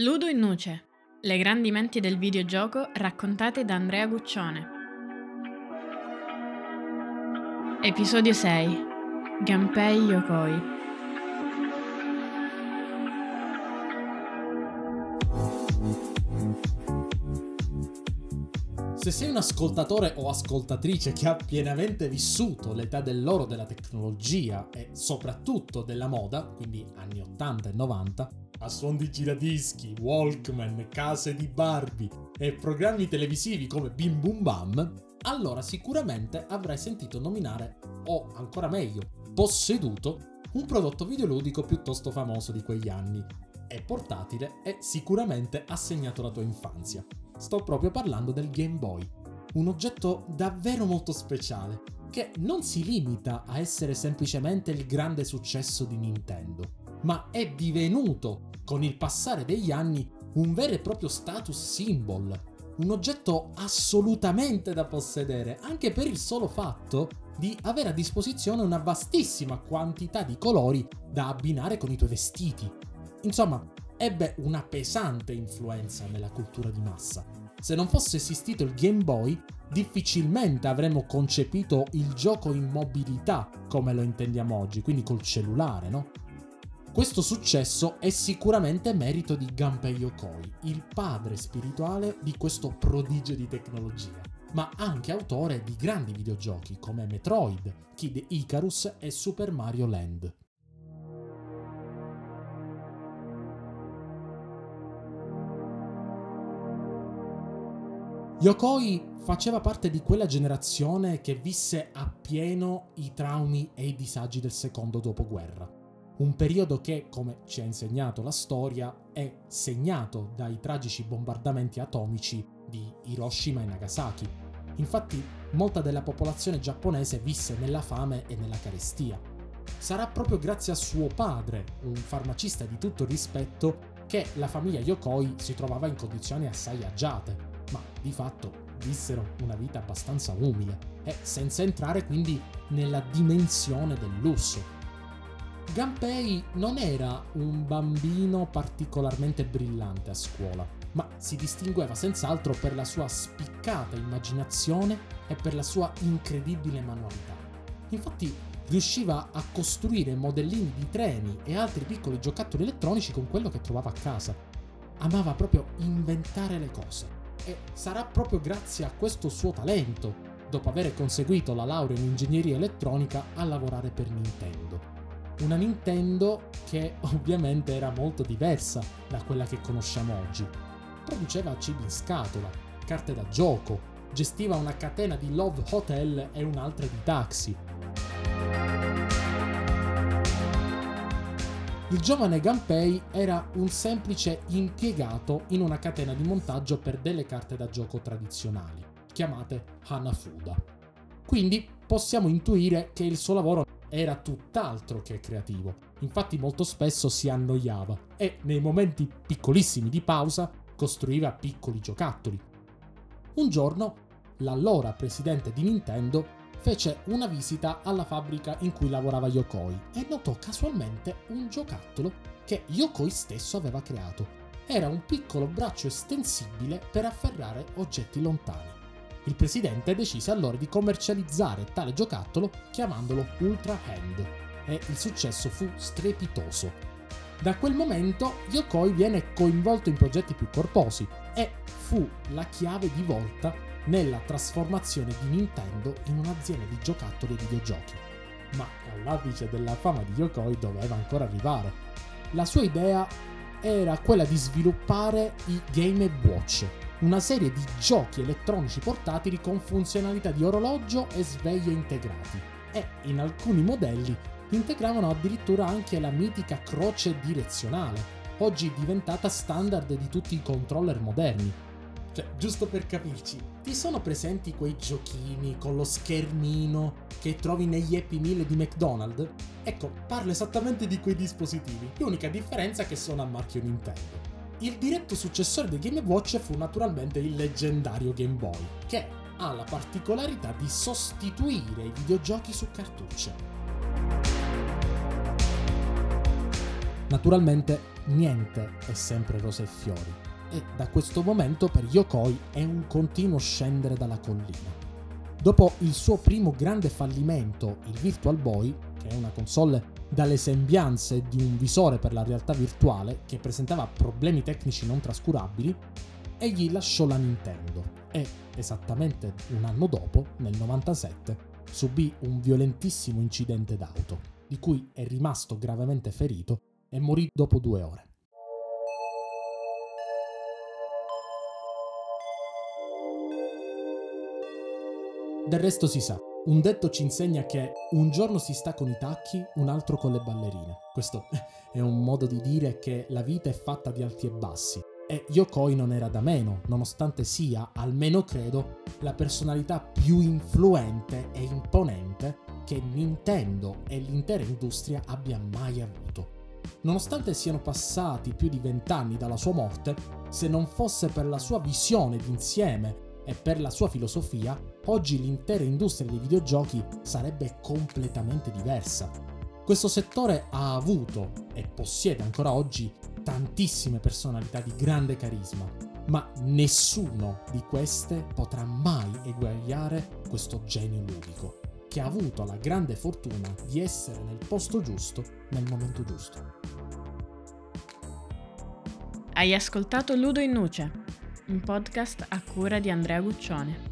Ludo in Nuce. Le grandi menti del videogioco raccontate da Andrea Guccione. Episodio 6. Gunpei Yokoi. Se sei un ascoltatore o ascoltatrice che ha pienamente vissuto l'età dell'oro della tecnologia e soprattutto della moda, quindi anni 80 e 90, a suon di giradischi, Walkman, case di Barbie e programmi televisivi come Bim Bum Bam, allora sicuramente avrai sentito nominare, o ancora meglio, posseduto, un prodotto videoludico piuttosto famoso di quegli anni. È portatile e sicuramente ha segnato la tua infanzia. Sto proprio parlando del Game Boy, un oggetto davvero molto speciale, che non si limita a essere semplicemente il grande successo di Nintendo, ma è divenuto, con il passare degli anni, un vero e proprio status symbol, un oggetto assolutamente da possedere, anche per il solo fatto di avere a disposizione una vastissima quantità di colori da abbinare con i tuoi vestiti. Insomma, ebbe una pesante influenza nella cultura di massa. Se non fosse esistito il Game Boy, difficilmente avremmo concepito il gioco in mobilità come lo intendiamo oggi, quindi col cellulare, no? Questo successo è sicuramente merito di Gunpei Yokoi, il padre spirituale di questo prodigio di tecnologia, ma anche autore di grandi videogiochi come Metroid, Kid Icarus e Super Mario Land. Yokoi faceva parte di quella generazione che visse appieno i traumi e i disagi del secondo dopoguerra. Un periodo che, come ci ha insegnato la storia, è segnato dai tragici bombardamenti atomici di Hiroshima e Nagasaki. Infatti, molta della popolazione giapponese visse nella fame e nella carestia. Sarà proprio grazie a suo padre, un farmacista di tutto rispetto, che la famiglia Yokoi si trovava in condizioni assai agiate ma di fatto vissero una vita abbastanza umile e senza entrare quindi nella dimensione del lusso. Gunpei non era un bambino particolarmente brillante a scuola, ma si distingueva senz'altro per la sua spiccata immaginazione e per la sua incredibile manualità. Infatti riusciva a costruire modellini di treni e altri piccoli giocattoli elettronici con quello che trovava a casa. Amava proprio inventare le cose e sarà proprio grazie a questo suo talento, dopo aver conseguito la laurea in ingegneria elettronica, a lavorare per Nintendo. Una Nintendo che ovviamente era molto diversa da quella che conosciamo oggi. Produceva cibi in scatola, carte da gioco, gestiva una catena di love hotel e un'altra di taxi. Il giovane Gunpei era un semplice impiegato in una catena di montaggio per delle carte da gioco tradizionali, chiamate Hanafuda. Quindi possiamo intuire che il suo lavoro era tutt'altro che creativo. Infatti molto spesso si annoiava e nei momenti piccolissimi di pausa costruiva piccoli giocattoli. Un giorno l'allora presidente di Nintendo fece una visita alla fabbrica in cui lavorava Yokoi e notò casualmente un giocattolo che Yokoi stesso aveva creato. Era un piccolo braccio estensibile per afferrare oggetti lontani. Il presidente decise allora di commercializzare tale giocattolo chiamandolo Ultra Hand e il successo fu strepitoso. Da quel momento Yokoi viene coinvolto in progetti più corposi e fu la chiave di volta nella trasformazione di Nintendo in un'azienda di giocattoli e videogiochi. Ma all'apice della fama di Yokoi doveva ancora arrivare. La sua idea era quella di sviluppare i Game Watch, una serie di giochi elettronici portatili con funzionalità di orologio e sveglie integrati. E in alcuni modelli integravano addirittura anche la mitica croce direzionale, oggi diventata standard di tutti i controller moderni, cioè, giusto per capirci, ti sono presenti quei giochini con lo schermino che trovi negli Happy Meal di McDonald's? Ecco, parlo esattamente di quei dispositivi. L'unica differenza è che sono a marchio Nintendo. Il diretto successore del Game Watch fu naturalmente il leggendario Game Boy, che ha la particolarità di sostituire i videogiochi su cartucce. Naturalmente niente è sempre rose e fiori e da questo momento per Yokoi è un continuo scendere dalla collina. Dopo il suo primo grande fallimento, il Virtual Boy, che è una console dalle sembianze di un visore per la realtà virtuale che presentava problemi tecnici non trascurabili, egli lasciò la Nintendo e, esattamente un anno dopo, nel 97, subì un violentissimo incidente d'auto, di cui è rimasto gravemente ferito e morì dopo due ore. Del resto si sa, un detto ci insegna che un giorno si sta con i tacchi, un altro con le ballerine. Questo è un modo di dire che la vita è fatta di alti e bassi. E Yokoi non era da meno, nonostante sia, almeno credo, la personalità più influente e imponente che Nintendo e l'intera industria abbia mai avuto. Nonostante siano passati più di vent'anni dalla sua morte, se non fosse per la sua visione d'insieme e per la sua filosofia, oggi l'intera industria dei videogiochi sarebbe completamente diversa. Questo settore ha avuto e possiede ancora oggi tantissime personalità di grande carisma, ma nessuno di queste potrà mai eguagliare questo genio ludico, che ha avuto la grande fortuna di essere nel posto giusto nel momento giusto. Hai ascoltato Ludo in Nuce, un podcast a cura di Andrea Guccione.